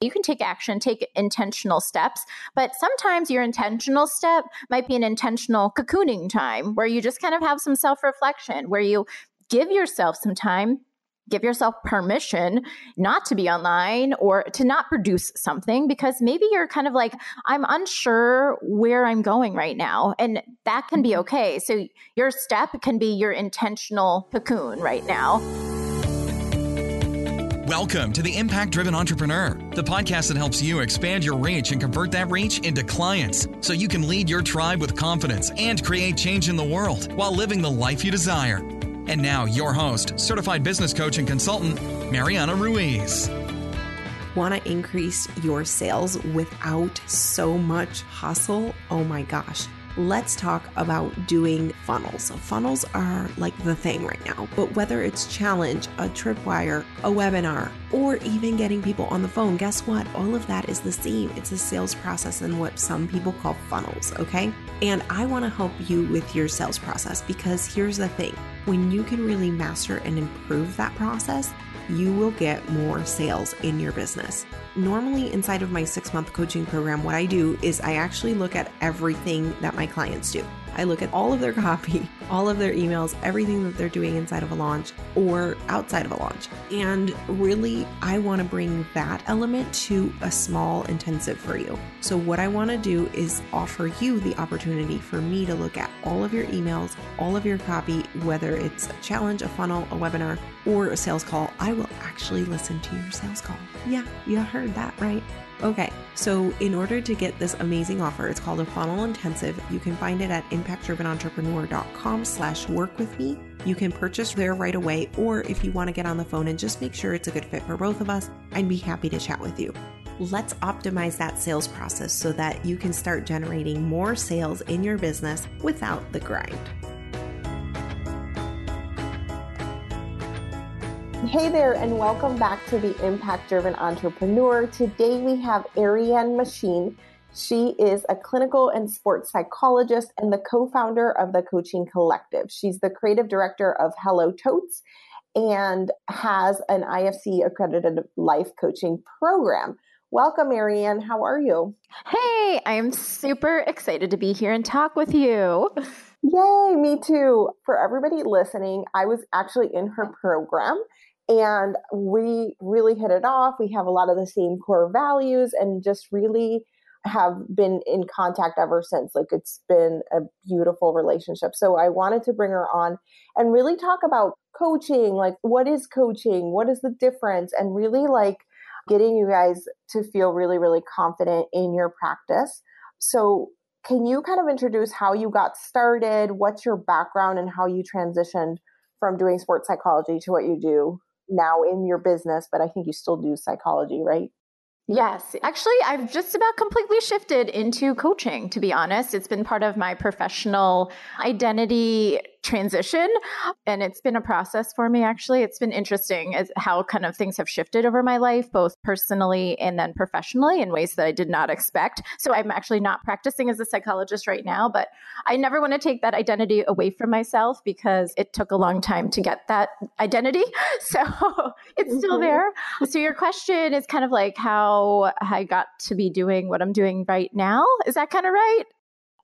You can take action, take intentional steps, but sometimes your intentional step might be an intentional cocooning time where you just kind of have some self reflection, where you give yourself some time give yourself permission not to be online or to not produce something because maybe you're kind of like, I'm unsure where I'm going right now. And that can be mm-hmm. okay. So your step can be your intentional cocoon right now. Welcome to the Impact Driven Entrepreneur, the podcast that helps you expand your reach and convert that reach into clients so you can lead your tribe with confidence and create change in the world while living the life you desire. And now, your host, certified business coach and consultant, Mariana Ruiz. Want to increase your sales without so much hustle? Oh my gosh let's talk about doing funnels. Funnels are like the thing right now, but whether it's challenge, a tripwire, a webinar, or even getting people on the phone, guess what? All of that is the same. It's a sales process and what some people call funnels, okay? And I want to help you with your sales process because here's the thing when you can really master and improve that process, you will get more sales in your business. Normally, inside of my six month coaching program, what I do is I actually look at everything that my clients do. I look at all of their copy, all of their emails, everything that they're doing inside of a launch or outside of a launch. And really, I want to bring that element to a small intensive for you. So, what I want to do is offer you the opportunity for me to look at all of your emails, all of your copy, whether it's a challenge, a funnel, a webinar, or a sales call. I will actually listen to your sales call. Yeah, you heard that right. Okay, so in order to get this amazing offer, it's called a funnel intensive. You can find it at impactdrivenentrepreneur.com slash work with me. You can purchase there right away, or if you want to get on the phone and just make sure it's a good fit for both of us, I'd be happy to chat with you. Let's optimize that sales process so that you can start generating more sales in your business without the grind. Hey there, and welcome back to the Impact Driven Entrepreneur. Today we have Ariane Machin. She is a clinical and sports psychologist and the co founder of the Coaching Collective. She's the creative director of Hello Totes and has an IFC accredited life coaching program. Welcome, Ariane. How are you? Hey, I am super excited to be here and talk with you. Yay, me too. For everybody listening, I was actually in her program and we really hit it off. We have a lot of the same core values and just really have been in contact ever since. Like it's been a beautiful relationship. So I wanted to bring her on and really talk about coaching. Like, what is coaching? What is the difference? And really like getting you guys to feel really, really confident in your practice. So, can you kind of introduce how you got started? What's your background and how you transitioned from doing sports psychology to what you do now in your business, but I think you still do psychology, right? Yes. Actually, I've just about completely shifted into coaching, to be honest. It's been part of my professional identity transition. And it's been a process for me, actually. It's been interesting as how kind of things have shifted over my life, both personally and then professionally in ways that I did not expect. So I'm actually not practicing as a psychologist right now, but I never want to take that identity away from myself because it took a long time to get that identity. So it's still mm-hmm. there. So your question is kind of like how I got to be doing what I'm doing right now. Is that kind of right?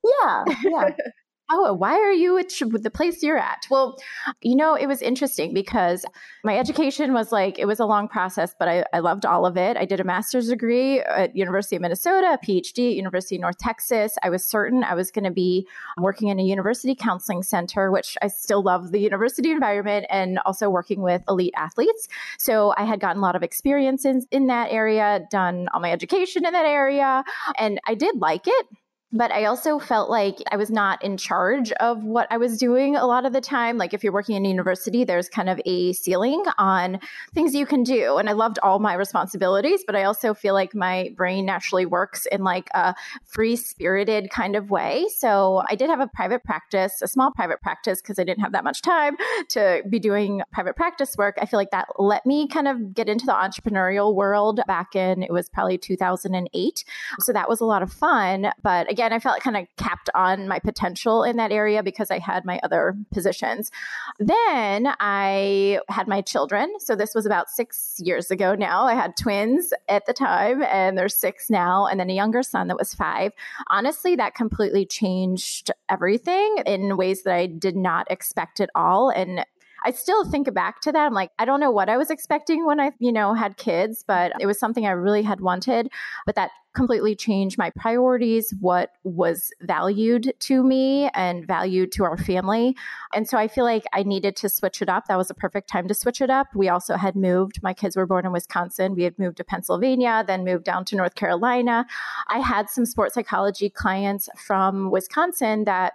Yeah, yeah. Oh, why are you at the place you're at? Well, you know, it was interesting because my education was like, it was a long process, but I, I loved all of it. I did a master's degree at University of Minnesota, a PhD at University of North Texas. I was certain I was going to be working in a university counseling center, which I still love the university environment and also working with elite athletes. So I had gotten a lot of experience in, in that area, done all my education in that area, and I did like it but I also felt like I was not in charge of what I was doing a lot of the time. Like if you're working in a university, there's kind of a ceiling on things you can do. And I loved all my responsibilities, but I also feel like my brain naturally works in like a free spirited kind of way. So I did have a private practice, a small private practice, because I didn't have that much time to be doing private practice work. I feel like that let me kind of get into the entrepreneurial world back in, it was probably 2008. So that was a lot of fun. But again, I felt kind of capped on my potential in that area because I had my other positions. Then I had my children. So this was about six years ago now. I had twins at the time, and they're six now, and then a younger son that was five. Honestly, that completely changed everything in ways that I did not expect at all. And I still think back to that. I'm like, I don't know what I was expecting when I, you know, had kids, but it was something I really had wanted. But that completely changed my priorities, what was valued to me and valued to our family. And so I feel like I needed to switch it up. That was a perfect time to switch it up. We also had moved, my kids were born in Wisconsin. We had moved to Pennsylvania, then moved down to North Carolina. I had some sports psychology clients from Wisconsin that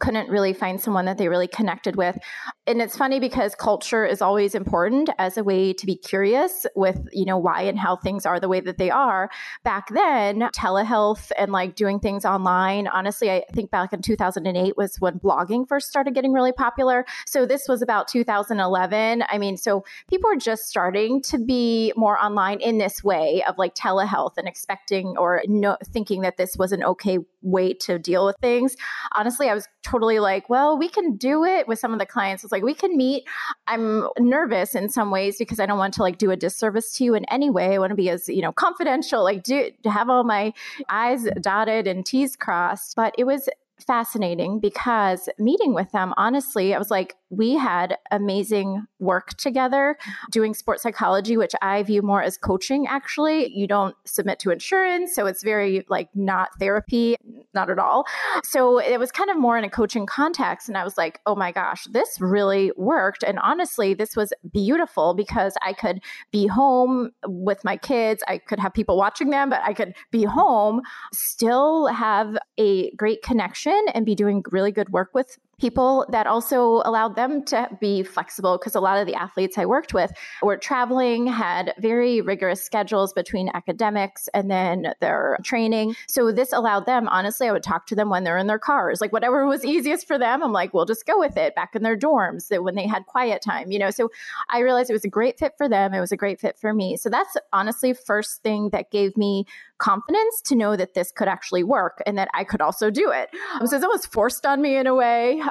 couldn't really find someone that they really connected with. And it's funny because culture is always important as a way to be curious with, you know, why and how things are the way that they are. Back then, telehealth and like doing things online, honestly, I think back in 2008 was when blogging first started getting really popular. So this was about 2011. I mean, so people were just starting to be more online in this way of like telehealth and expecting or no, thinking that this was an okay way to deal with things. Honestly, I was totally like, well, we can do it with some of the clients. It's like, we can meet. I'm nervous in some ways because I don't want to like do a disservice to you in any way. I want to be as, you know, confidential, like do have all my I's dotted and T's crossed. But it was fascinating because meeting with them, honestly, I was like, we had amazing work together doing sports psychology, which I view more as coaching, actually. You don't submit to insurance, so it's very like not therapy, not at all. So it was kind of more in a coaching context. And I was like, oh my gosh, this really worked. And honestly, this was beautiful because I could be home with my kids. I could have people watching them, but I could be home, still have a great connection and be doing really good work with people that also allowed them to be flexible because a lot of the athletes I worked with were traveling, had very rigorous schedules between academics and then their training. So this allowed them, honestly, I would talk to them when they're in their cars, like whatever was easiest for them. I'm like, we'll just go with it back in their dorms that when they had quiet time, you know. So I realized it was a great fit for them. It was a great fit for me. So that's honestly first thing that gave me confidence to know that this could actually work and that I could also do it. So it's almost forced on me in a way.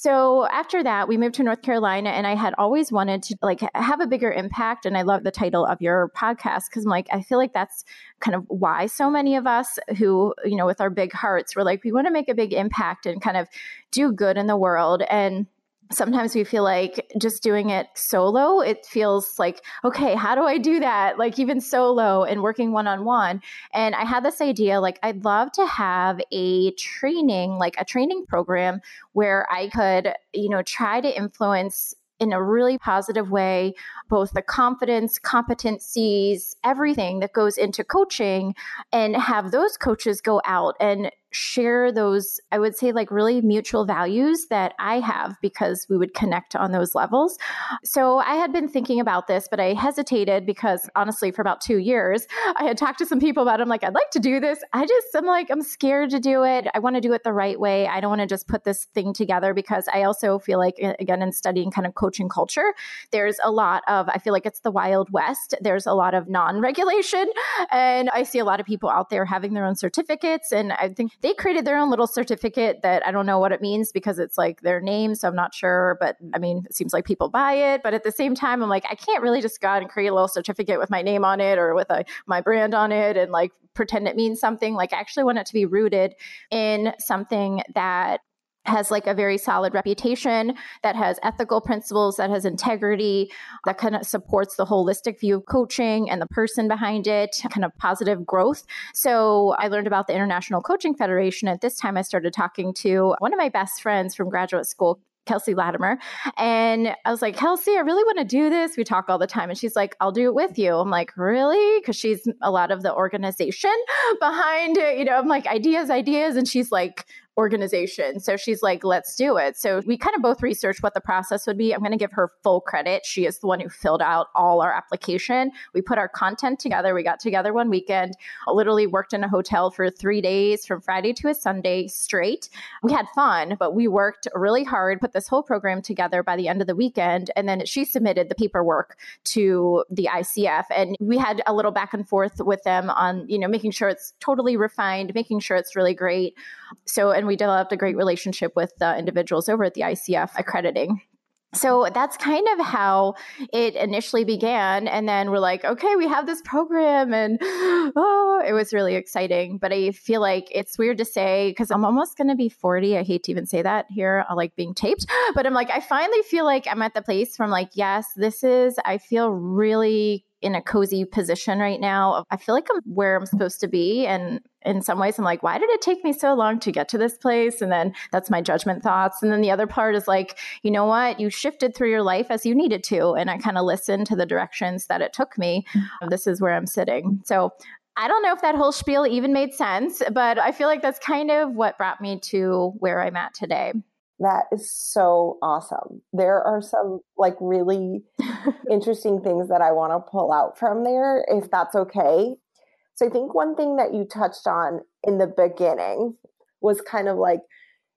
So after that, we moved to North Carolina, and I had always wanted to like have a bigger impact. And I love the title of your podcast because I'm like, I feel like that's kind of why so many of us who, you know, with our big hearts, we're like, we want to make a big impact and kind of do good in the world. And sometimes we feel like just doing it solo it feels like okay how do i do that? Like even solo and working one-on-one. And i had this idea like i'd love to have a training like a training program where i could you know try to influence in a really positive way both the confidence, competencies, everything that goes into coaching, and have those coaches go out and share those, I would say, like really mutual values that I have because we would connect on those levels. So I had been thinking about this, but I hesitated because honestly, for about two years, I had talked to some people about it. I'm like, I'd like to do this. I just, I'm like, I'm scared to do it. I want to do it the right way. I don't want to just put this thing together because I also feel like, again, in studying kind of coaching culture, there's a lot of, I feel like it's the Wild West. There's a lot of non regulation. And I see a lot of people out there having their own certificates. And I think they created their own little certificate that I don't know what it means because it's like their name. So I'm not sure. But I mean, it seems like people buy it. But at the same time, I'm like, I can't really just go out and create a little certificate with my name on it or with a, my brand on it and like pretend it means something. Like, I actually want it to be rooted in something that has like a very solid reputation, that has ethical principles, that has integrity, that kind of supports the holistic view of coaching and the person behind it, kind of positive growth. So I learned about the International Coaching Federation. At this time, I started talking to one of my best friends from graduate school, Kelsey Latimer. And I was like, Kelsey, I really want to do this. We talk all the time. And she's like, I'll do it with you. I'm like, really? Because she's a lot of the organization behind it. You know, I'm like, ideas, ideas. And she's like, organization. So she's like, let's do it. So we kind of both researched what the process would be. I'm going to give her full credit. She is the one who filled out all our application. We put our content together. We got together one weekend, literally worked in a hotel for three days from Friday to a Sunday straight. We had fun, but we worked really hard, put this whole program together by the end of the weekend. And then she submitted the paperwork to the ICF. And we had a little back and forth with them on, you know, making sure it's totally refined, making sure it's really great. So, and we developed a great relationship with the individuals over at the ICF accrediting. So that's kind of how it initially began. And then we're like, okay, we have this program. And oh, it was really exciting. But I feel like it's weird to say because I'm almost going to be 40. I hate to even say that here, I like being taped. But I'm like, I finally feel like I'm at the place from like, yes, this is, I feel really in a cozy position right now. I feel like I'm where I'm supposed to be. And in some ways, I'm like, why did it take me so long to get to this place? And then that's my judgment thoughts. And then the other part is like, you know what? You shifted through your life as you needed to. And I kind of listened to the directions that it took me. Mm-hmm. This is where I'm sitting. So I don't know if that whole spiel even made sense, but I feel like that's kind of what brought me to where I'm at today. That is so awesome. There are some like really interesting things that I want to pull out from there, if that's okay. So I think one thing that you touched on in the beginning was kind of like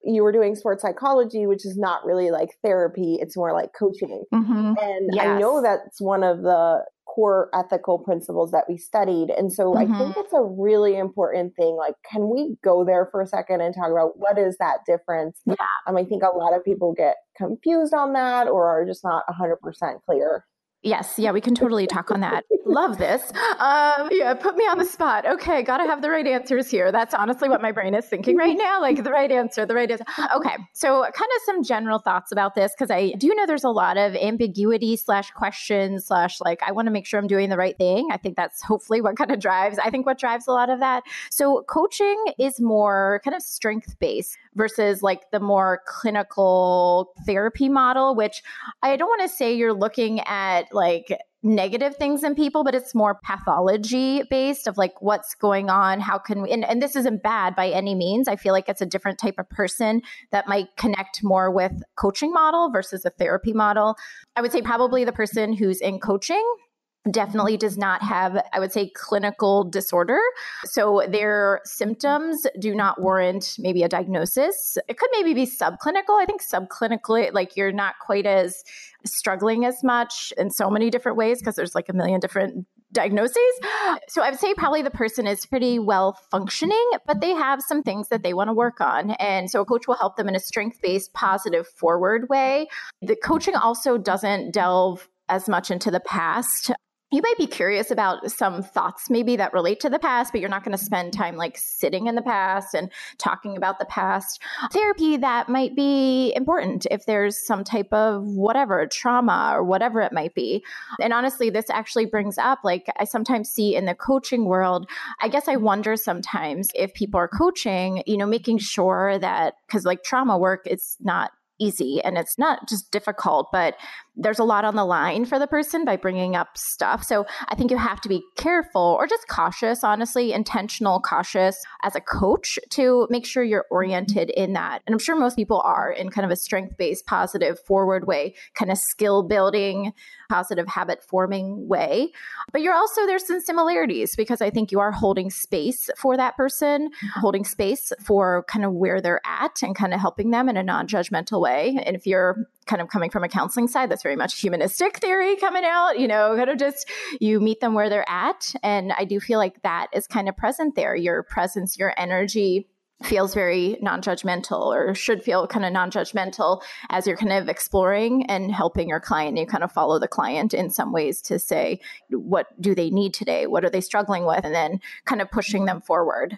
you were doing sports psychology, which is not really like therapy, it's more like coaching. Mm-hmm. And yes. I know that's one of the core ethical principles that we studied. And so mm-hmm. I think it's a really important thing. Like, can we go there for a second and talk about what is that difference? Yeah. Um, I think a lot of people get confused on that or are just not 100% clear. Yes, yeah, we can totally talk on that. Love this. Um, yeah, put me on the spot. Okay, got to have the right answers here. That's honestly what my brain is thinking right now. Like the right answer, the right answer. Okay, so kind of some general thoughts about this because I do know there's a lot of ambiguity slash questions slash like I want to make sure I'm doing the right thing. I think that's hopefully what kind of drives. I think what drives a lot of that. So coaching is more kind of strength based versus like the more clinical therapy model, which I don't want to say you're looking at like negative things in people, but it's more pathology based of like what's going on. How can we, and, and this isn't bad by any means. I feel like it's a different type of person that might connect more with coaching model versus a therapy model. I would say probably the person who's in coaching definitely does not have, I would say, clinical disorder. So their symptoms do not warrant maybe a diagnosis. It could maybe be subclinical. I think subclinically, like you're not quite as struggling as much in so many different ways because there's like a million different diagnoses. So I would say probably the person is pretty well functioning, but they have some things that they want to work on. And so a coach will help them in a strength based, positive, forward way. The coaching also doesn't delve as much into the past you might be curious about some thoughts maybe that relate to the past, but you're not going to spend time like sitting in the past and talking about the past. Therapy that might be important if there's some type of whatever trauma or whatever it might be. And honestly, this actually brings up like I sometimes see in the coaching world, I guess I wonder sometimes if people are coaching, you know, making sure that because like trauma work, it's not easy and it's not just difficult, but there's a lot on the line for the person by bringing up stuff. So I think you have to be careful or just cautious, honestly, intentional, cautious as a coach to make sure you're mm-hmm. oriented in that. And I'm sure most people are in kind of a strength based, positive, forward way, kind of skill building, positive habit forming way. But you're also, there's some similarities because I think you are holding space for that person, holding space for kind of where they're at and kind of helping them in a non judgmental way. And if you're kind of coming from a counseling side, that's very much humanistic theory coming out, you know, kind of just you meet them where they're at. And I do feel like that is kind of present there. Your presence, your energy, feels very non-judgmental or should feel kind of non-judgmental as you're kind of exploring and helping your client. You kind of follow the client in some ways to say what do they need today? What are they struggling with? And then kind of pushing them forward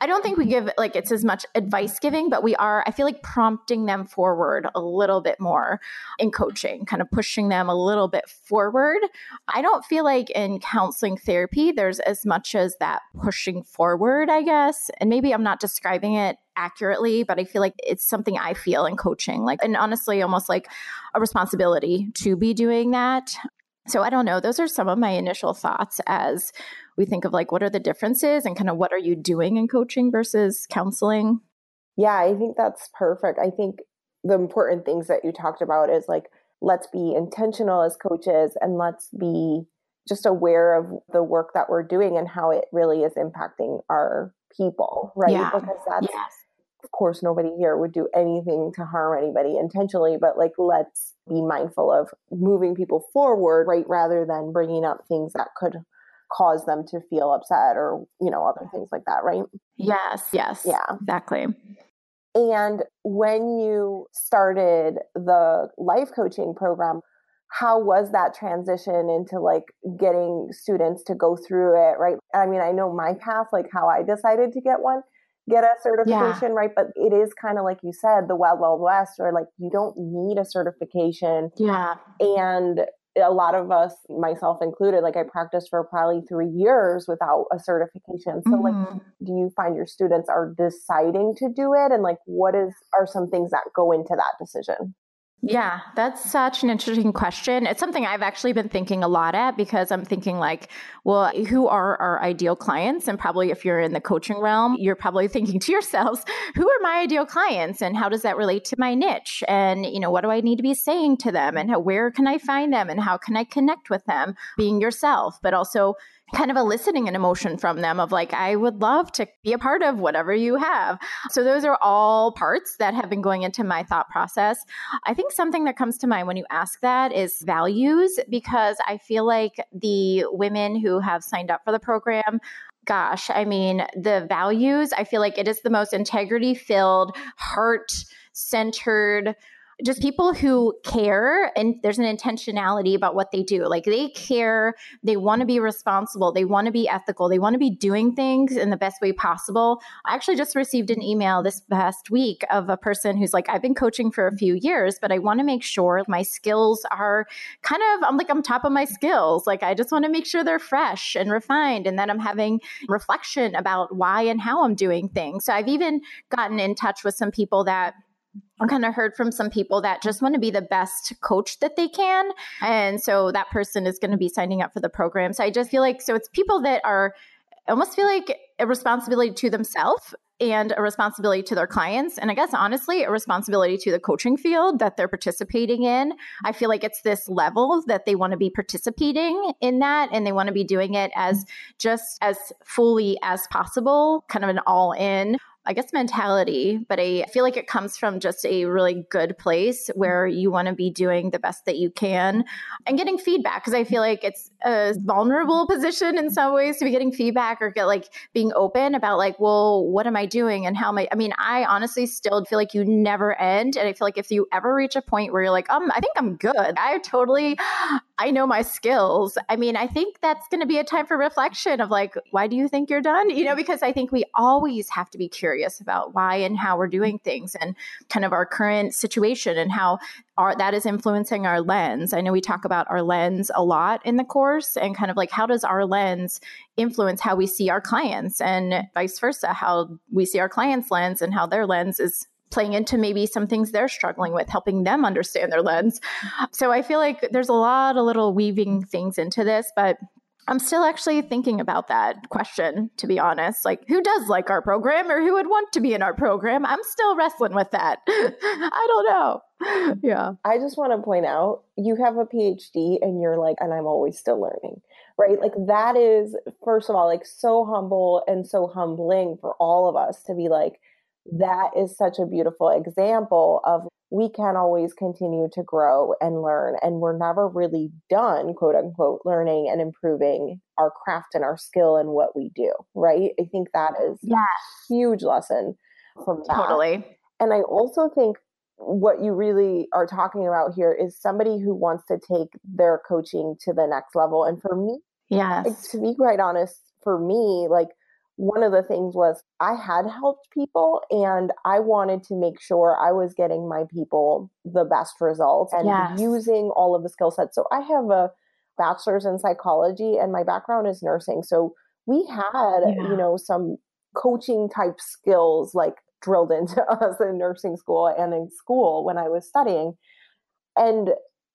I don't think we give like it's as much advice giving, but we are, I feel like prompting them forward a little bit more in coaching, kind of pushing them a little bit forward. I don't feel like in counseling therapy, there's as much as that pushing forward, I guess. And maybe I'm not describing it accurately, but I feel like it's something I feel in coaching, like, and honestly, almost like a responsibility to be doing that. So I don't know. Those are some of my initial thoughts as we think of like what are the differences and kind of what are you doing in coaching versus counseling Yeah, I think that's perfect. I think the important things that you talked about is like, let's be intentional as coaches and let's be just aware of the work that we're doing and how it really is impacting our people, right? Yeah. Because that's, yes. of course, nobody here would do anything to harm anybody intentionally, but like, let's be mindful of moving people forward, right? Rather than bringing up things that could cause them to feel upset or, you know, other things like that, right? Yes, yes. Yeah. Exactly. And when you started the life coaching program, how was that transition into like getting students to go through it, right? I mean, I know my path, like how I decided to get one, get a certification, yeah. right? But it is kind of like you said, the wild, wild west, or like you don't need a certification. Yeah. And a lot of us, myself included, like I practiced for probably three years without a certification. So, mm-hmm. like, do you find your students are deciding to do it, and like, what is are some things that go into that decision? Yeah, that's such an interesting question. It's something I've actually been thinking a lot at because I'm thinking like, well, who are our ideal clients? And probably if you're in the coaching realm, you're probably thinking to yourselves, who are my ideal clients and how does that relate to my niche? And, you know, what do I need to be saying to them and how, where can I find them and how can I connect with them? Being yourself, but also kind of eliciting an emotion from them of like, I would love to be a part of whatever you have. So those are all parts that have been going into my thought process. I think something that comes to mind when you ask that is values, because I feel like the women who have signed up for the program gosh, I mean, the values, I feel like it is the most integrity filled, heart centered just people who care and there's an intentionality about what they do. Like they care, they want to be responsible, they want to be ethical, they want to be doing things in the best way possible. I actually just received an email this past week of a person who's like, I've been coaching for a few years, but I want to make sure my skills are kind of, I'm like, I'm top of my skills. Like I just want to make sure they're fresh and refined and that I'm having reflection about why and how I'm doing things. So I've even gotten in touch with some people that I kind of heard from some people that just want to be the best coach that they can. And so that person is going to be signing up for the program. So I just feel like, so it's people that are almost feel like a responsibility to themselves and a responsibility to their clients. And I guess honestly, a responsibility to the coaching field that they're participating in. I feel like it's this level that they want to be participating in that and they want to be doing it as just as fully as possible, kind of an all in I guess, mentality, but I feel like it comes from just a really good place where you want to be doing the best that you can and getting feedback. Cause I feel like it's a vulnerable position in some ways to be getting feedback or get like being open about like, well, what am I doing and how am I? I mean, I honestly still feel like you never end. And I feel like if you ever reach a point where you're like, um, I think I'm good, I totally, I know my skills. I mean, I think that's going to be a time for reflection of like, why do you think you're done? You know, because I think we always have to be curious about why and how we're doing things and kind of our current situation and how our, that is influencing our lens. I know we talk about our lens a lot in the course and kind of like how does our lens influence how we see our clients and vice versa, how we see our clients' lens and how their lens is playing into maybe some things they're struggling with, helping them understand their lens. So I feel like there's a lot of little weaving things into this, but I'm still actually thinking about that question, to be honest. Like, who does like our program or who would want to be in our program? I'm still wrestling with that. I don't know. Yeah. I just want to point out you have a PhD and you're like, and I'm always still learning, right? Like, that is, first of all, like so humble and so humbling for all of us to be like, that is such a beautiful example of we can always continue to grow and learn and we're never really done quote unquote learning and improving our craft and our skill and what we do right? I think that is yeah. a huge lesson from that. Totally. And i also think what you really are talking about here is somebody who wants to take their coaching to the next level. And for me yeah to be quite honest for me like one of the things was I had helped people and I wanted to make sure I was getting my people the best results and yes. using all of the skill sets. So I have a bachelor's in psychology and my background is nursing. So we had, yeah. you know, some coaching type skills like drilled into us in nursing school and in school when I was studying. And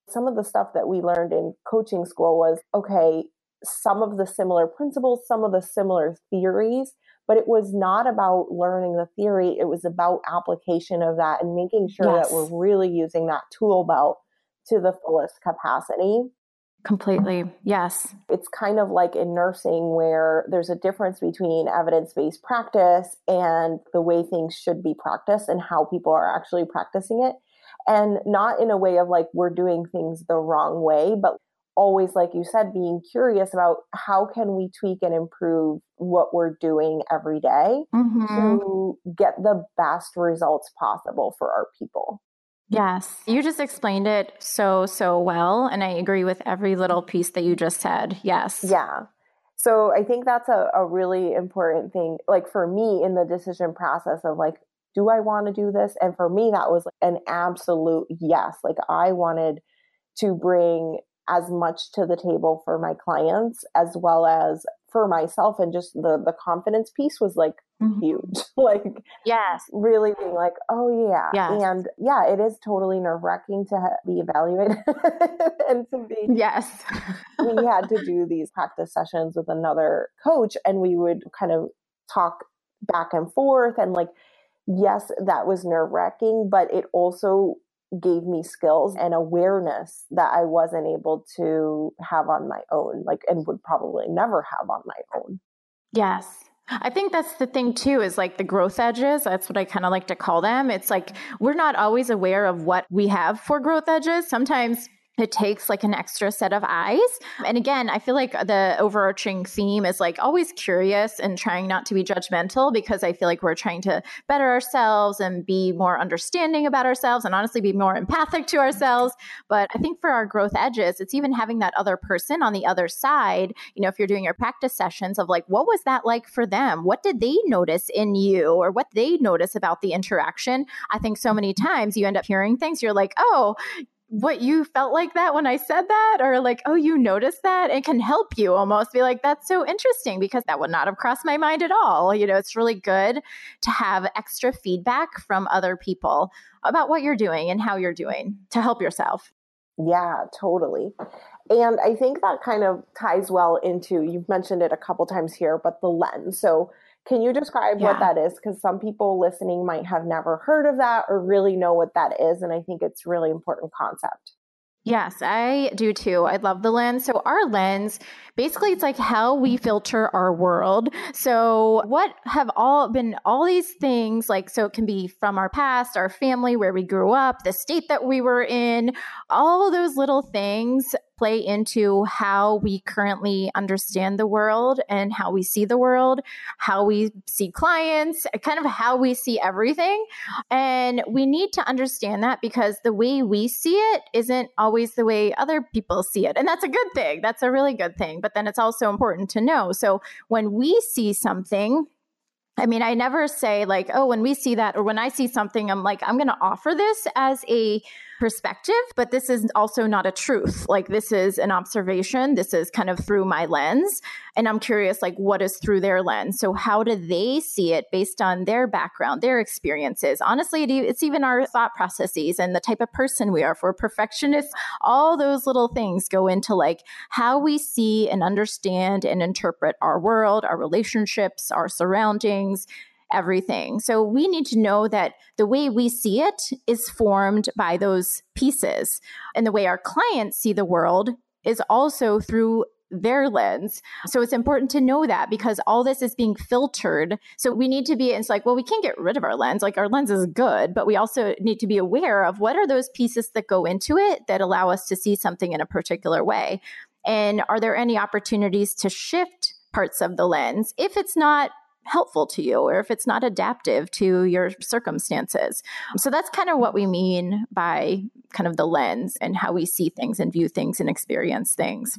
some of the stuff that we learned in coaching school was okay, some of the similar principles, some of the similar theories, but it was not about learning the theory. It was about application of that and making sure yes. that we're really using that tool belt to the fullest capacity. Completely. Yes. It's kind of like in nursing where there's a difference between evidence based practice and the way things should be practiced and how people are actually practicing it. And not in a way of like we're doing things the wrong way, but always like you said being curious about how can we tweak and improve what we're doing every day mm-hmm. to get the best results possible for our people Yes, you just explained it so, so well. And I agree with every little piece that you just said. Yes. Yeah. So I think that's a, a really important thing, like for me in the decision process of like, do I want to do this? And for me, that was an absolute yes. Like I wanted to bring as much to the table for my clients as well as for myself. And just the the confidence piece was like mm-hmm. huge. Like yes. really being like oh yeah. Yes. and yeah it is totally nerve-wracking to ha- be evaluated and to be yes. we had to do these practice sessions with another coach and we would kind of talk back and forth and like yes that was nerve-wracking but it also gave me skills and awareness that I wasn't able to have on my own, like, and would probably never have on my own. Yes. I think that's the thing too, is like the growth edges. That's what I kind of like to call them. It's like we're not always aware of what we have for growth edges. Sometimes it takes like an extra set of eyes. And again, I feel like the overarching theme is like always curious and trying not to be judgmental because I feel like we're trying to better ourselves and be more understanding about ourselves and honestly be more empathic to ourselves. But I think for our growth edges, it's even having that other person on the other side. You know, if you're doing your practice sessions of like, what was that like for them? What did they notice in you or what they notice about the interaction? I think so many times you end up hearing things, you're like, oh, what you felt like that when I said that, or like, oh, you noticed that, it can help you almost be like, that's so interesting because that would not have crossed my mind at all. You know, it's really good to have extra feedback from other people about what you're doing and how you're doing to help yourself. Yeah, totally. And I think that kind of ties well into, you've mentioned it a couple times here, but the lens. So, can you describe yeah. what that is? Because some people listening might have never heard of that or really know what that is. And I think it's really important concept. Yes, I do too. I love the lens. So, our lens basically, it's like how we filter our world. So, what have all been all these things like, so it can be from our past, our family, where we grew up, the state that we were in, all those little things play into how we currently understand the world and how we see the world, how we see clients, kind of how we see everything. And we need to understand that because the way we see it isn't always the way other people see it. And that's a good thing. That's a really good thing. But then it's also important to know. So when we see something, I mean, I never say like, oh, when we see that or when I see something, I'm like, I'm going to offer this as a perspective, but this is also not a truth. Like this is an observation. This is kind of through my lens. And I'm curious, like, what is through their lens? So, how do they see it based on their background, their experiences? Honestly, it's even our thought processes and the type of person we are. For perfectionists, all those little things go into like how we see and understand and interpret our world, our relationships, our surroundings, everything. So we need to know that the way we see it is formed by those pieces. And the way our clients see the world is also through their lens. So it's important to know that because all this is being filtered. So we need to be, it's like, well, we can't get rid of our lens. Like our lens is good, but we also need to be aware of what are those pieces that go into it that allow us to see something in a particular way. And are there any opportunities to shift parts of the lens if it's not helpful to you or if it's not adaptive to your circumstances. So that's kind of what we mean by kind of the lens and how we see things and view things and experience things.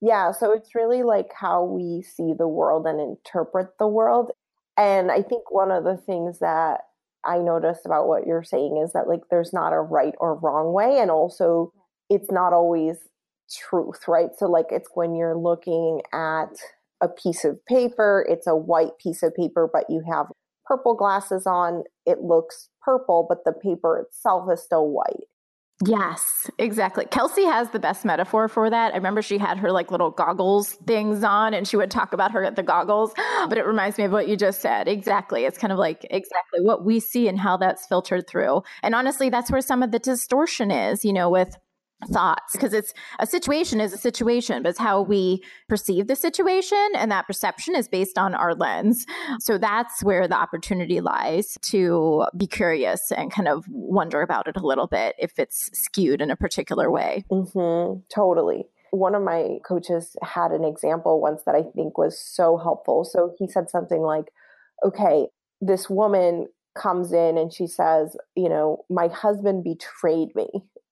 Yeah, so it's really like how we see the world and interpret the world. And I think one of the things that I noticed about what you're saying is that like there's not a right or wrong way and also it's not always truth, right? So like it's when you're looking at a piece of paper. It's a white piece of paper, but you have purple glasses on. It looks purple, but the paper itself is still white. Yes, exactly. Kelsey has the best metaphor for that. I remember she had her like little goggles things on and she would talk about her at the goggles, but it reminds me of what you just said. Exactly. It's kind of like exactly what we see and how that's filtered through. And honestly, that's where some of the distortion is, you know, with thoughts because it's a situation is a situation but it's how we perceive the situation and that perception is based on our lens. So that's where the opportunity lies to be curious and kind of wonder about it a little bit if it's skewed in a particular way. Mm-hmm. totally. One of my coaches had an example once that i think was so helpful. So he said something like okay this woman comes in and she says you know my husband betrayed me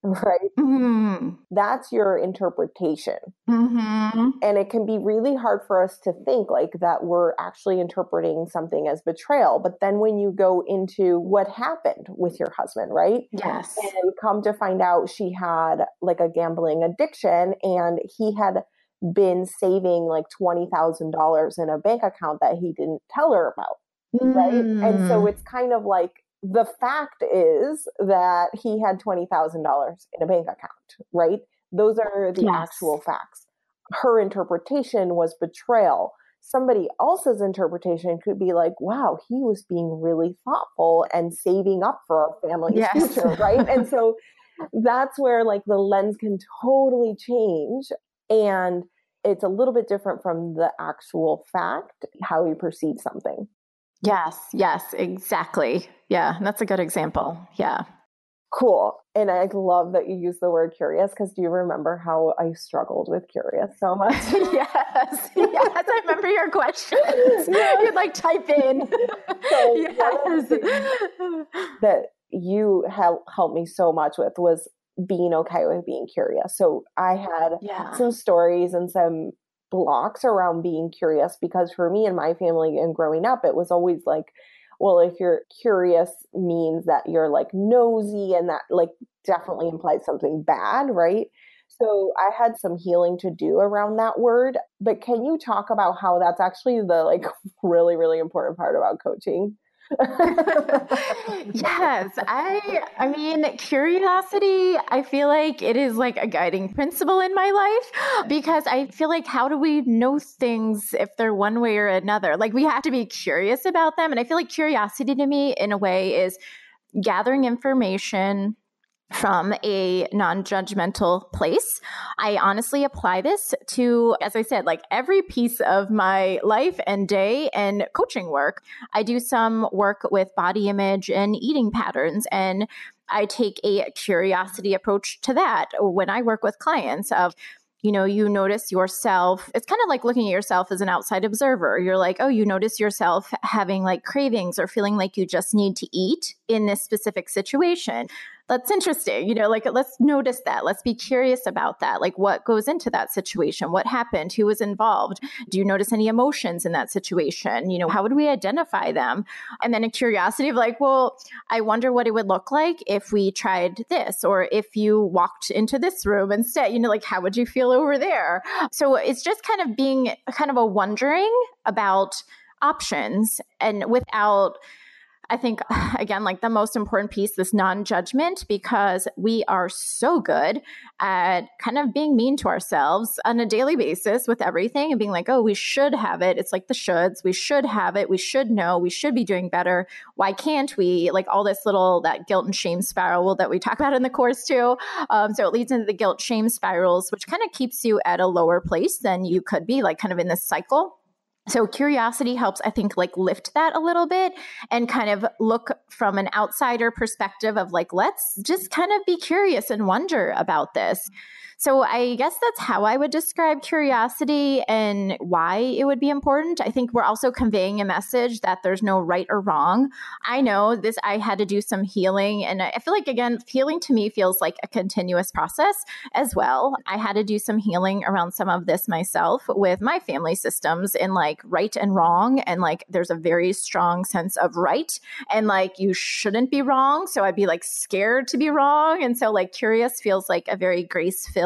right? Mm-hmm. That's your interpretation. Mm-hmm. And it can be really hard for us to think like that we're actually interpreting something as betrayal. But then when you go into what happened with your husband, right? Yes. And come to find out she had like a gambling addiction and he had been saving like $20,000 in a bank account that he didn't tell her about. Mm. Right. And so mm. it's kind of like the fact is that he had $20,000 in a bank account, right? Those are the yes. actual facts. Her interpretation was betrayal. Somebody else's interpretation could be like, wow, he was being really thoughtful and saving up for our family's yes. future, right? and so that's where like the lens can totally change. And it's a little bit different from the actual fact, how you perceive something. Yes, yes, exactly. Yeah, that's a good example. Yeah. Cool. And I love that you use the word curious because do you remember how I struggled with curious so much? yes. Yes. I remember your questions. Yes. You'd like type in. So yes. That you have helped me so much with was being okay with being curious. So I had yeah. some stories and some blocks around being curious because for me and my family and growing up, it was always like, well, if you're curious means that you're like nosy and that like definitely implies something bad, right? So I had some healing to do around that word, but can you talk about how that's actually the like really really important part about coaching? yes, I I mean curiosity, I feel like it is like a guiding principle in my life because I feel like how do we know things if they're one way or another? Like we have to be curious about them and I feel like curiosity to me in a way is gathering information from a non judgmental place. I honestly apply this to, as I said, like every piece of my life and day and coaching work. I do some work with body image and eating patterns and I take a curiosity approach to that when I work with clients of you know, you notice yourself. It's kind of like looking at yourself as an outside observer. You're like, oh, you notice yourself having like cravings or feeling like you just need to eat in this specific situation that's interesting. You know, like let's notice that. Let's be curious about that. Like what goes into that situation? What happened? Who was involved? Do you notice any emotions in that situation? You know, how would we identify them? And then a curiosity of like, well, I wonder what it would look like if we tried this or if you walked into this room instead, you know, like how would you feel over there? So it's just kind of being kind of a wondering about options and without I think, again, like the most important piece, this non judgment, because we are so good at kind of being mean to ourselves on a daily basis with everything and being like, oh, we should have it. It's like the shoulds. We should have it. We should know. We should be doing better. Why can't we? Like all this little, that guilt and shame spiral that we talk about in the course too. Um, so it leads into the guilt shame spirals, which kind of keeps you at a lower place than you could be, like kind of in this cycle. So curiosity helps, I think, like lift that a little bit and kind of look from an outsider perspective of like, let's just kind of be curious and wonder about this. So I guess that's how I would describe curiosity and why it would be important. I think we're also conveying a message that there's no right or wrong. I know this, I had to do some healing. And I feel like, again, healing to me feels like a continuous process as well. I had to do some healing around some of this myself with my family systems in like right and wrong. And like there's a very strong sense of right and like you shouldn't be wrong. So I'd be like scared to be wrong. And so like curious feels like a very grace filled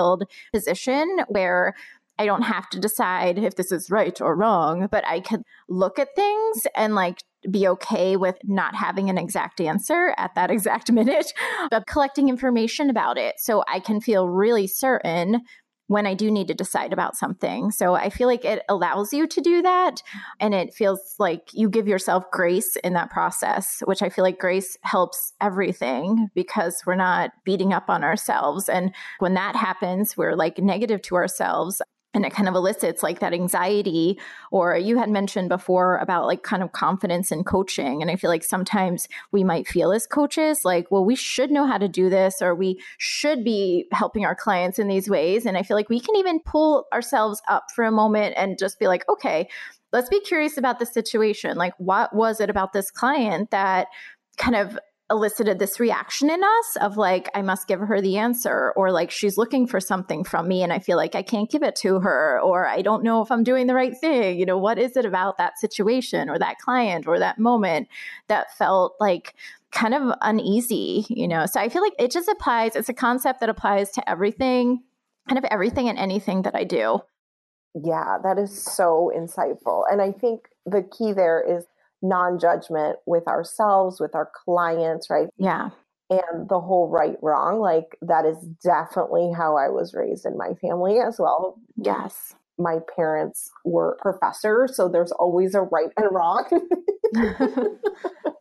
position where I don't have to decide if this is right or wrong, but I could look at things and like be okay with not having an exact answer at that exact minute, but collecting information about it so I can feel really certain when I do need to decide about something. So I feel like it allows you to do that. And it feels like you give yourself grace in that process, which I feel like grace helps everything because we're not beating up on ourselves. And when that happens, we're like negative to ourselves and it kind of elicits like that anxiety or you had mentioned before about like kind of confidence in coaching and i feel like sometimes we might feel as coaches like well we should know how to do this or we should be helping our clients in these ways and i feel like we can even pull ourselves up for a moment and just be like okay let's be curious about the situation. Like what was it about this client that kind of elicited this reaction in us of like i must give her the answer or like she's looking for something from me and i feel like i can't give it to her or i don't know if i'm doing the right thing. You know what is it about that situation or that client or that moment that felt like kind of uneasy you know? So i feel like it just applies it's a concept that applies to everything kind of everything and anything that i do. Yeah that is so insightful and i think the key there is non judgment with ourselves, with our clients, right? Yeah. And the whole right wrong, like that is definitely how I was raised in my family as well. Yes. My parents were professors, so there's always a right and wrong.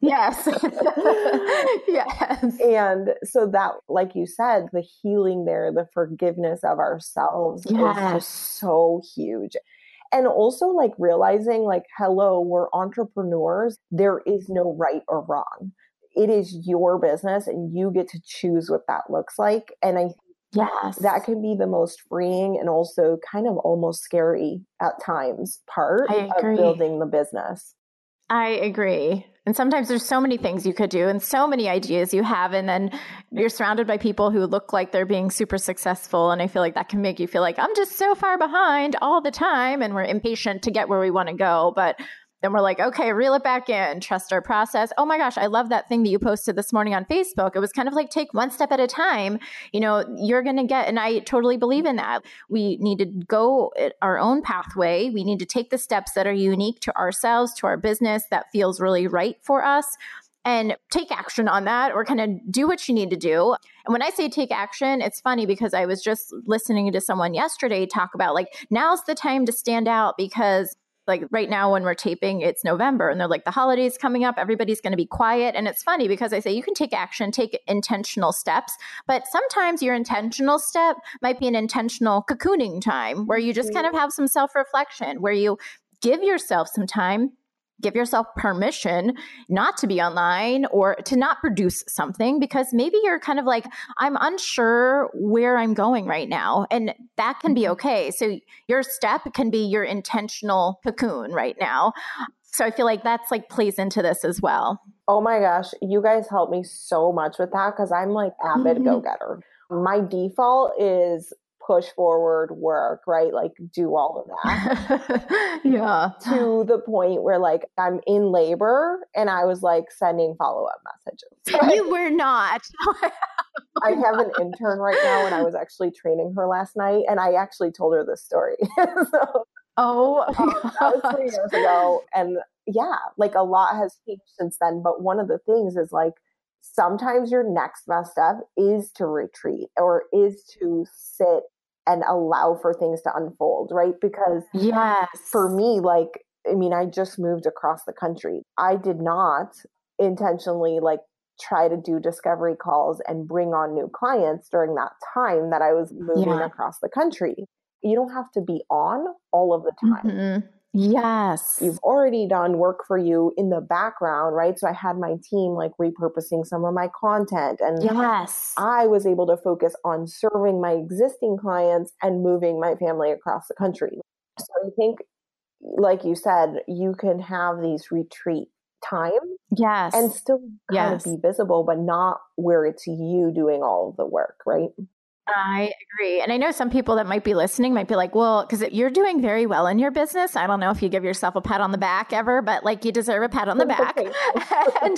yes. yes. And so that, like you said, the healing there, the forgiveness of ourselves yes. is just so huge and also like realizing like hello we're entrepreneurs there is no right or wrong. It is your business and you get to choose what that looks like. And i yes. that can be the most freeing and also kind of almost scary at times part of building the business I agree. And sometimes there's so many things you could do and so many ideas you have. And then you're surrounded by people who look like they're being super successful. And I feel like that can make you feel like I'm just so far behind all the time. And we're impatient to get where we want to go. But then we're like, okay, reel it back in, trust our process. Oh my gosh, I love that thing that you posted this morning on Facebook. It was kind of like take one step at a time. You know, you're going to get, and I totally believe in that. We need to go our own pathway. We need to take the steps that are unique to ourselves, to our business, that feels really right for us. And take action on that or kind of do what you need to do. And when I say take action, it's funny because I was just listening to someone yesterday talk about like, now's the time to stand out because like right now when we're taping it's november and they're like the holidays coming up. Everybody's going to be quiet. And it's funny because i say you can take action take intentional steps. But sometimes your intentional step might be an intentional cocooning time where you just mm-hmm. kind of have some self-reflection where you give yourself some time give yourself permission not to be online or to not produce something because maybe you're kind of like i'm unsure where i'm going right now and that can be mm-hmm. okay so your step can be your intentional cocoon right now so i feel like that's like plays into this as well oh my gosh you guys help me so much with that because i'm like avid mm-hmm. go-getter my default is push forward work, right? Like do all of that. yeah. To the point where like I'm in labor and I was like sending follow up messages. you were not. I have an intern right now and I was actually training her last night and I actually told her this story. so, oh, um, that was three years ago. And yeah, like a lot has changed since then. But one of the things is like, sometimes your next best step is to retreat or is to sit and allow for things to unfold, right? Because yes. for me, like, I mean, I just moved across the country. I did not intentionally like try to do discovery calls and bring on new clients during that time that I was moving yeah. across the country. You don't have to be on all of the time. Mm-hmm. Yes. You've already done work for you in the background, right? So I had my team like repurposing some of my content and yes. I was able to focus on serving my existing clients and moving my family across the country. So I think like you said, you can have these retreat time. Yes. And still kind yes. of be visible, but not where it's you doing all of the work, right? I agree. And I know some people that might be listening might be like, well, because you're doing very well in your business. I don't know if you give yourself a pat on the back ever, but like you deserve a pat on the back. and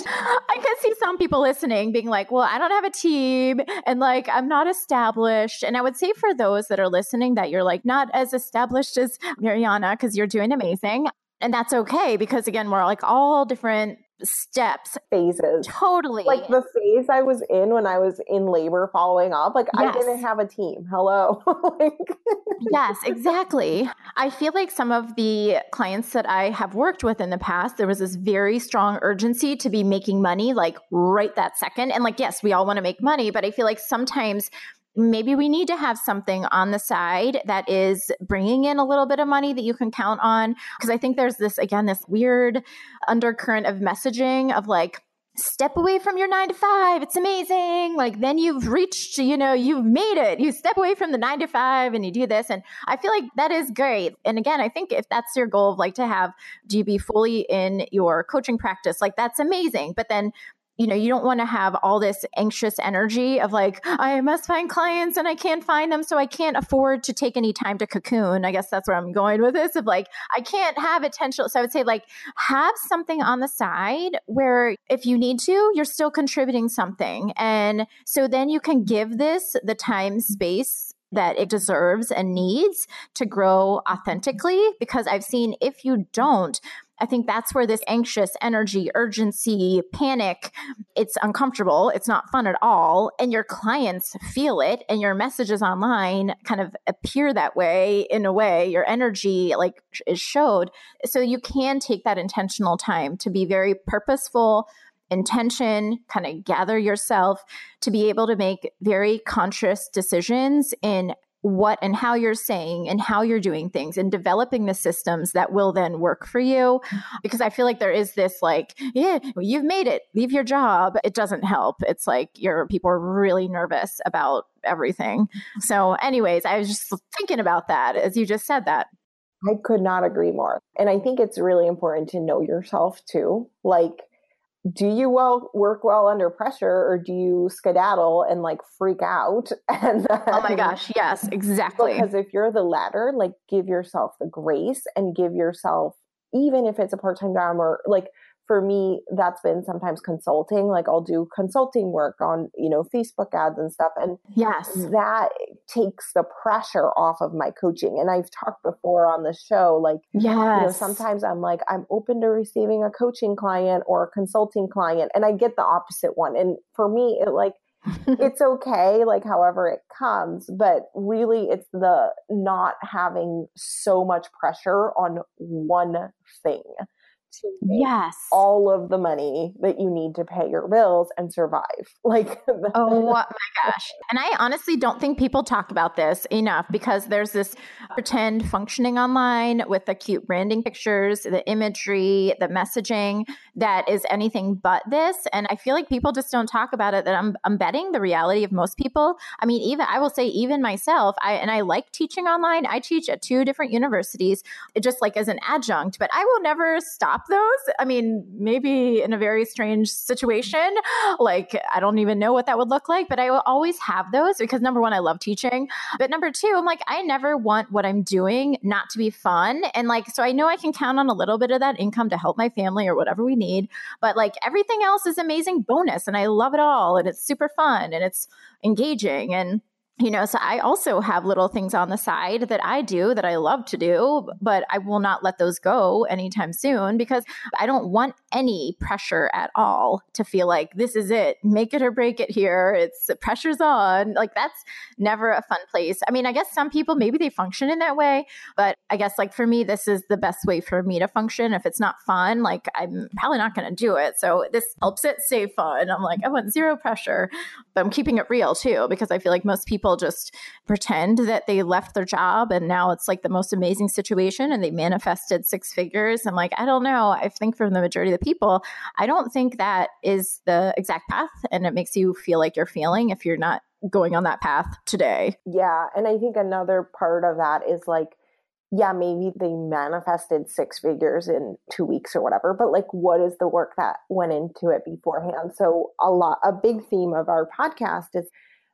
I can see some people listening being like, well, I don't have a team and like I'm not established. And I would say for those that are listening that you're like not as established as Mariana because you're doing amazing. And that's okay because again, we're like all different steps. Phases. Totally. Like the phase i was in when i was in labor following up like yes. i didn't have a team. Hello. Like yes exactly. I feel like some of the clients that i have worked with in the past there was this very strong urgency to be making money like right that second. And like yes we all want to make money but i feel like sometimes maybe we need to have something on the side that is bringing in a little bit of money that you can count on. Because I think there's this, again, this weird undercurrent of messaging of like, step away from your nine to five. It's amazing. Like then you've reached, you know, you've made it. You step away from the nine to five and you do this. And I feel like that is great. And again, I think if that's your goal of like to have, do be fully in your coaching practice? Like that's amazing. But then you know, you don't want to have all this anxious energy of like, I must find clients and I can't find them. So I can't afford to take any time to cocoon. I guess that's where I'm going with this of like, I can't have attention. So I would say, like, have something on the side where if you need to, you're still contributing something. And so then you can give this the time, space, that it deserves and needs to grow authentically because I've seen if you don't, I think that's where this anxious energy, urgency, panic, it's uncomfortable. It's not fun at all. And your clients feel it and your messages online kind of appear that way in a way. Your energy like is showed. So you can take that intentional time to be very purposeful, intention, kind of gather yourself to be able to make very conscious decisions in what and how you're saying and how you're doing things and developing the systems that will then work for you. Because i feel like there is this like yeah you've made it. Leave your job. It doesn't help. It's like your people are really nervous about everything. So anyways i was just thinking about that as you just said that. I could not agree more. And i think it's really important to know yourself too. Like do you well work well under pressure or do you skedaddle and like freak out and then, oh my gosh yes exactly. because if you're the latter like give yourself the grace and give yourself even if it's a part-time job or like for me, that's been sometimes consulting. Like I'll do consulting work on, you know, Facebook ads and stuff. And yes, that takes the pressure off of my coaching. And I've talked before on the show, like, yes. you know, sometimes I'm like, I'm open to receiving a coaching client or a consulting client. And I get the opposite one. And for me, it like, it's okay, like however it comes, but really it's the not having so much pressure on one thing to yes. all of the money that you need to pay your bills and survive. Like oh my gosh. And i honestly don't think people talk about this enough because there's this pretend functioning online with the cute branding pictures the imagery the messaging that is anything but this. And i feel like people just don't talk about it that i'm, I'm betting the reality of most people. I mean even i will say even myself i and i like teaching online. I teach at two different universities just like as an adjunct but i will never stop stop those. I mean, maybe in a very strange situation, like I don't even know what that would look like, but I will always have those because number one, I love teaching. But number two, I'm like, I never want what I'm doing not to be fun. And like, so I know I can count on a little bit of that income to help my family or whatever we need. But like everything else is amazing bonus and I love it all. And it's super fun and it's engaging. And you know, so I also have little things on the side that I do that I love to do, but I will not let those go anytime soon because I don't want any pressure at all to feel like this is it, make it or break it here. It's the pressure's on. Like that's never a fun place. I mean, I guess some people maybe they function in that way, but I guess like for me, this is the best way for me to function. If it's not fun, like I'm probably not going to do it. So this helps it stay fun. I'm like, I want zero pressure, but I'm keeping it real too because I feel like most people people just pretend that they left their job and now it's like the most amazing situation and they manifested six figures. I'm like, I don't know. I think from the majority of the people, I don't think that is the exact path. And it makes you feel like you're feeling if you're not going on that path today. Yeah. And I think another part of that is like, yeah, maybe they manifested six figures in two weeks or whatever, but like, what is the work that went into it beforehand? So, a lot, a big theme of our podcast is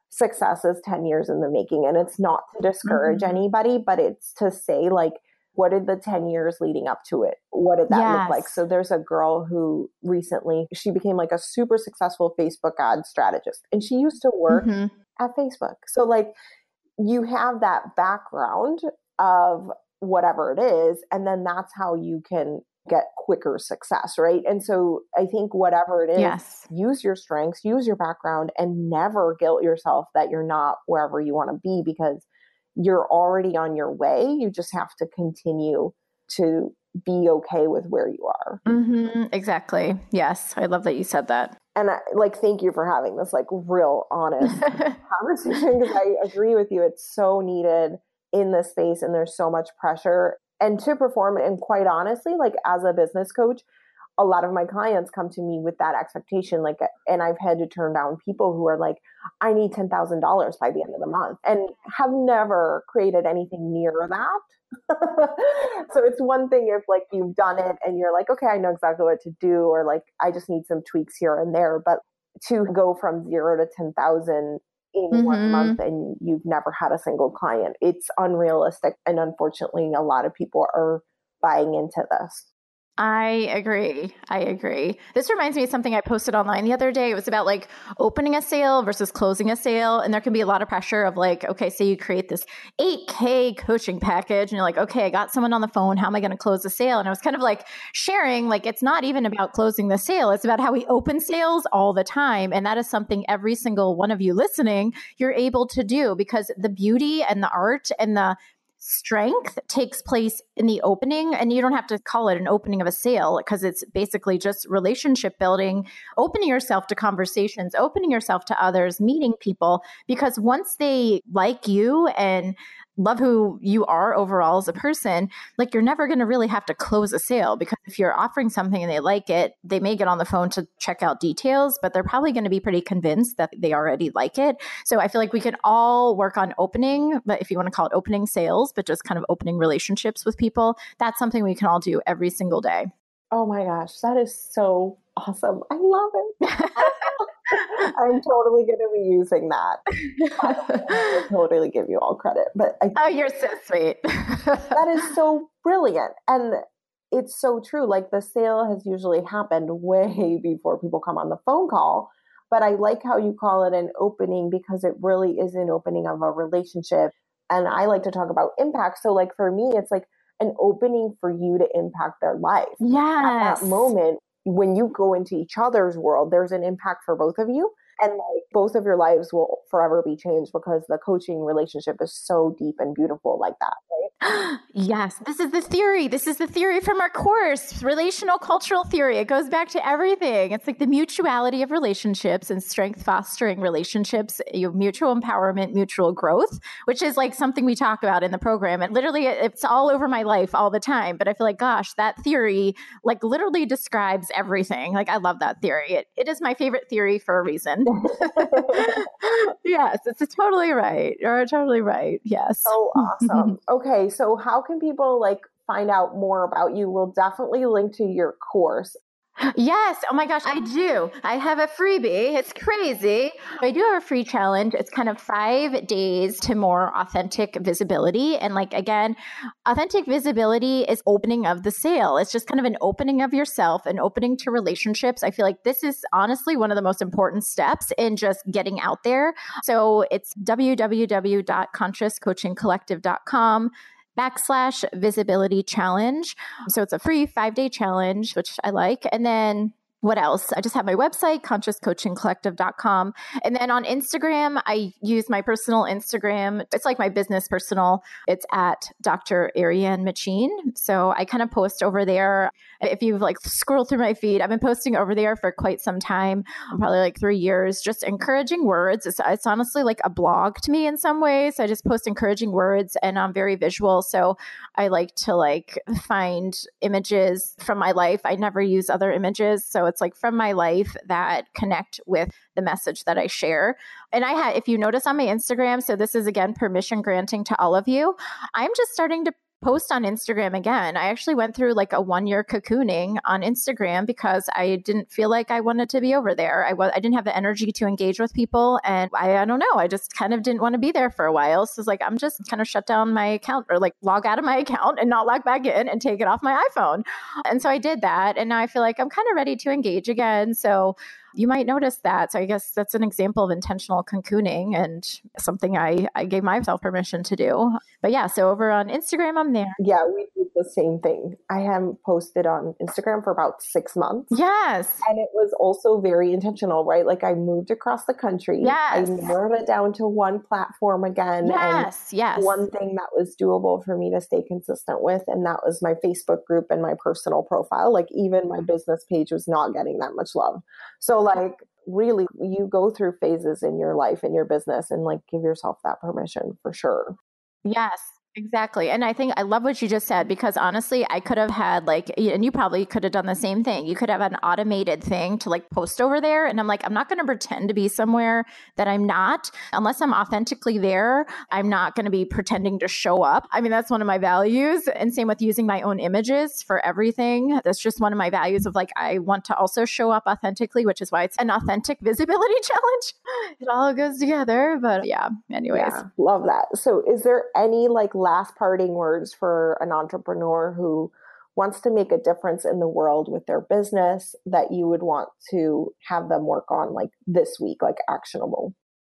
success is 10 years in the making. And it's not to discourage mm-hmm. anybody, but it's to say, like, what did the 10 years leading up to it what did that yes. look like so there's a girl who recently she became like a super successful facebook ad strategist and she used to work mm-hmm. at facebook so like you have that background of whatever it is and then that's how you can get quicker success, right? And so I think whatever it is, yes. use your strengths, use your background, and never guilt yourself that you're not wherever you want to be because you're already on your way. You just have to continue to be okay with where you are. Mm-hmm, exactly. Yes. I love that you said that. And I, like, thank you for having this like real honest conversation because I agree with you. It's so needed in this space and there's so much pressure and to perform and quite honestly like as a business coach a lot of my clients come to me with that expectation like and i've had to turn down people who are like i need $10000 by the end of the month and have never created anything near that. So it's one thing if like you've done it and you're like okay i know exactly what to do or like i just need some tweaks here and there but to go from zero to 10000 in mm-hmm. one month and you've never had a single client. It's unrealistic. And unfortunately, a lot of people are buying into this. I agree. I agree. This reminds me of something I posted online the other day. It was about like opening a sale versus closing a sale. And there can be a lot of pressure of like, okay, say you create this 8K coaching package and you're like, okay, I got someone on the phone. How am I going to close the sale? And I was kind of like sharing, like, it's not even about closing the sale. It's about how we open sales all the time. And that is something every single one of you listening, you're able to do because the beauty and the art and the strength takes place in the opening and you don't have to call it an opening of a sale because it's basically just relationship building opening yourself to conversations opening yourself to others meeting people because once they like you and love who you are overall as a person, like you're never going to really have to close a sale because if you're offering something and they like it, they may get on the phone to check out details, but they're probably going to be pretty convinced that they already like it. So I feel like we can all work on opening, but if you want to call it opening sales, but just kind of opening relationships with people, that's something we can all do every single day. Oh my gosh, that is so awesome. I love it. I'm totally going to be using that. I totally give you all credit, but I, oh, you're so sweet. that is so brilliant, and it's so true. Like the sale has usually happened way before people come on the phone call, but I like how you call it an opening because it really is an opening of a relationship. And I like to talk about impact. So, like for me, it's like an opening for you to impact their life. Yeah. At that moment, when you go into each other's world, there's an impact for both of you. And like both of your lives will forever be changed because the coaching relationship is so deep and beautiful like that, right? yes, this is the theory. This is the theory from our course, relational cultural theory. It goes back to everything. It's like the mutuality of relationships and strength fostering relationships, you mutual empowerment, mutual growth, which is like something we talk about in the program. And literally it's all over my life all the time. But I feel like, gosh, that theory like literally describes everything. Like I love that theory. It, it is my favorite theory for a reason. yes, it's totally right. You're totally right. Yes. Oh, so awesome. okay, so how can people like find out more about you? We'll definitely link to your course. Yes. Oh my gosh, I do. I have a freebie. It's crazy. I do have a free challenge. It's kind of five days to more authentic visibility. And like, again, authentic visibility is opening of the sale. It's just kind of an opening of yourself, an opening to relationships. I feel like this is honestly one of the most important steps in just getting out there. So it's www.consciouscoachingcollective.com backslash visibility challenge. So it's a free five day challenge, which I like. And then what else? I just have my website, consciouscoachingcollective.com. And then on Instagram, I use my personal Instagram. It's like my business personal. It's at Dr. Ariane Machin. So I kind of post over there. If you've like scrolled through my feed, I've been posting over there for quite some time, probably like three years, just encouraging words. It's, it's honestly like a blog to me in some ways. I just post encouraging words and I'm very visual. So I like to like find images from my life. I never use other images. So it's like from my life that connect with the message that I share. And I had, if you notice on my Instagram, so this is again permission granting to all of you, I'm just starting to post on Instagram again. I actually went through like a one year cocooning on Instagram because I didn't feel like I wanted to be over there. I was I didn't have the energy to engage with people, and I, I don't know. I just kind of didn't want to be there for a while. So it's like I'm just kind of shut down my account or like log out of my account and not log back in and take it off my iPhone. And so I did that, and now I feel like I'm kind of ready to engage again. So you might notice that. So I guess that's an example of intentional cocooning and something I, I gave myself permission to do. But yeah, so over on Instagram, I'm there. Yeah, we did the same thing. I haven't posted on Instagram for about six months. Yes. And it was also very intentional, right? Like I moved across the country. Yes. I narrowed it down to one platform again. Yes. And yes. One thing that was doable for me to stay consistent with, and that was my Facebook group and my personal profile. Like even my mm-hmm. business page was not getting that much love. So like really you go through phases in your life in your business and like give yourself that permission for sure. Yes. Exactly. And I think I love what you just said because honestly, I could have had like, and you probably could have done the same thing. You could have an automated thing to like post over there. And I'm like, I'm not going to pretend to be somewhere that I'm not. Unless I'm authentically there, I'm not going to be pretending to show up. I mean, that's one of my values. And same with using my own images for everything. That's just one of my values of like, I want to also show up authentically, which is why it's an authentic visibility challenge. It all goes together. But yeah, anyways. Yeah, love that. So is there any like last parting words for an entrepreneur who wants to make a difference in the world with their business that you would want to have them work on like this week, like actionable?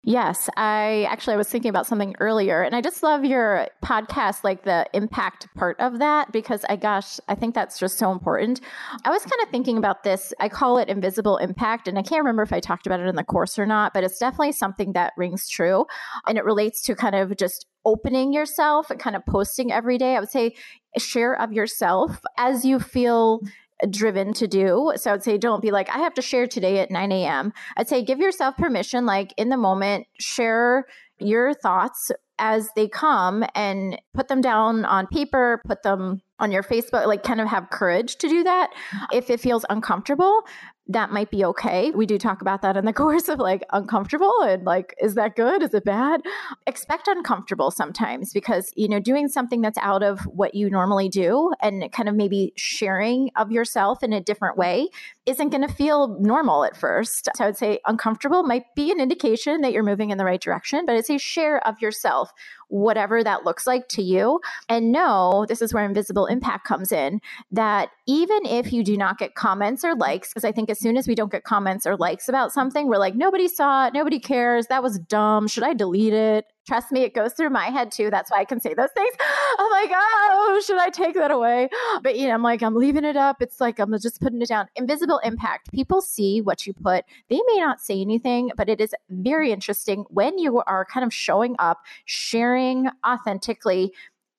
Yes, I actually I was thinking about something earlier and I just love your podcast like the impact part of that because I gosh, I think that's just so important. I was kind of thinking about this. I call it invisible impact and I can't remember if I talked about it in the course or not, but it's definitely something that rings true and it relates to kind of just opening yourself and kind of posting every day. I would say share of yourself as you feel driven to do. So I'd say don't be like, I have to share today at 9 a.m. I'd say give yourself permission, like in the moment, share your thoughts as they come and put them down on paper, put them on your Facebook, like kind of have courage to do that. If it feels uncomfortable, that might be okay. We do talk about that in the course of like uncomfortable and like, is that good? Is it bad? Expect uncomfortable sometimes because, you know, doing something that's out of what you normally do and kind of maybe sharing of yourself in a different way isn't going to feel normal at first. So I would say uncomfortable might be an indication that you're moving in the right direction, but it's a share of yourself whatever that looks like to you. And know this is where invisible impact comes in that even if you do not get comments or likes, because I think as soon as we don't get comments or likes about something, we're like, nobody saw it, nobody cares, that was dumb, should I delete it? Trust me, it goes through my head too. That's why I can say those things. I'm like, oh, should I take that away? But you know, I'm like, I'm leaving it up. It's like I'm just putting it down. Invisible impact. People see what you put. They may not say anything, but it is very interesting when you are kind of showing up, sharing authentically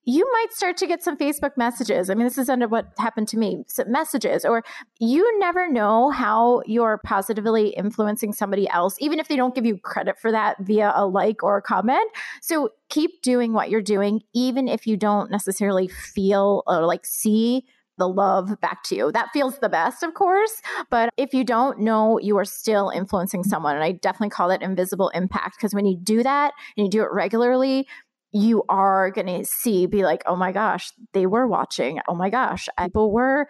you might start to get some Facebook messages. I mean, this is under what happened to me some messages, or you never know how you're positively influencing somebody else, even if they don't give you credit for that via a like or a comment. So keep doing what you're doing, even if you don't necessarily feel or like see the love back to you. That feels the best, of course. But if you don't know, you are still influencing someone. And I definitely call it invisible impact because when you do that and you do it regularly, you are going to see, be like, oh my gosh, they were watching. Oh my gosh, people were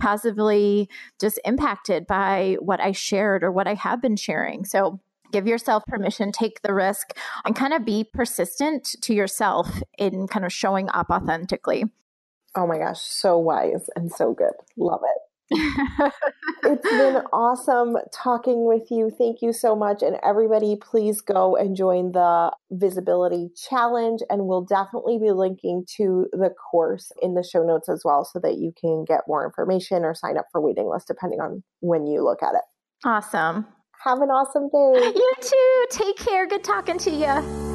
positively just impacted by what I shared or what I have been sharing. So give yourself permission, take the risk, and kind of be persistent to yourself in kind of showing up authentically. Oh my gosh, so wise and so good. Love it it's been awesome talking with you. Thank you so much. And everybody, please go and join the Visibility Challenge. And we'll definitely be linking to the course in the show notes as well so that you can get more information or sign up for waiting list depending on when you look at it. Awesome. Have an awesome day. You too. Take care. Good talking to you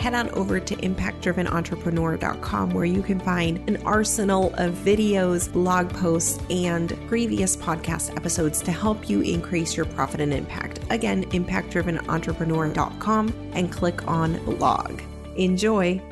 head on over to impactdrivenentrepreneur.com where you can find an arsenal of videos, blog posts, and previous podcast episodes to help you increase your profit and impact. Again, impactdrivenentrepreneur.com and click on blog. Enjoy.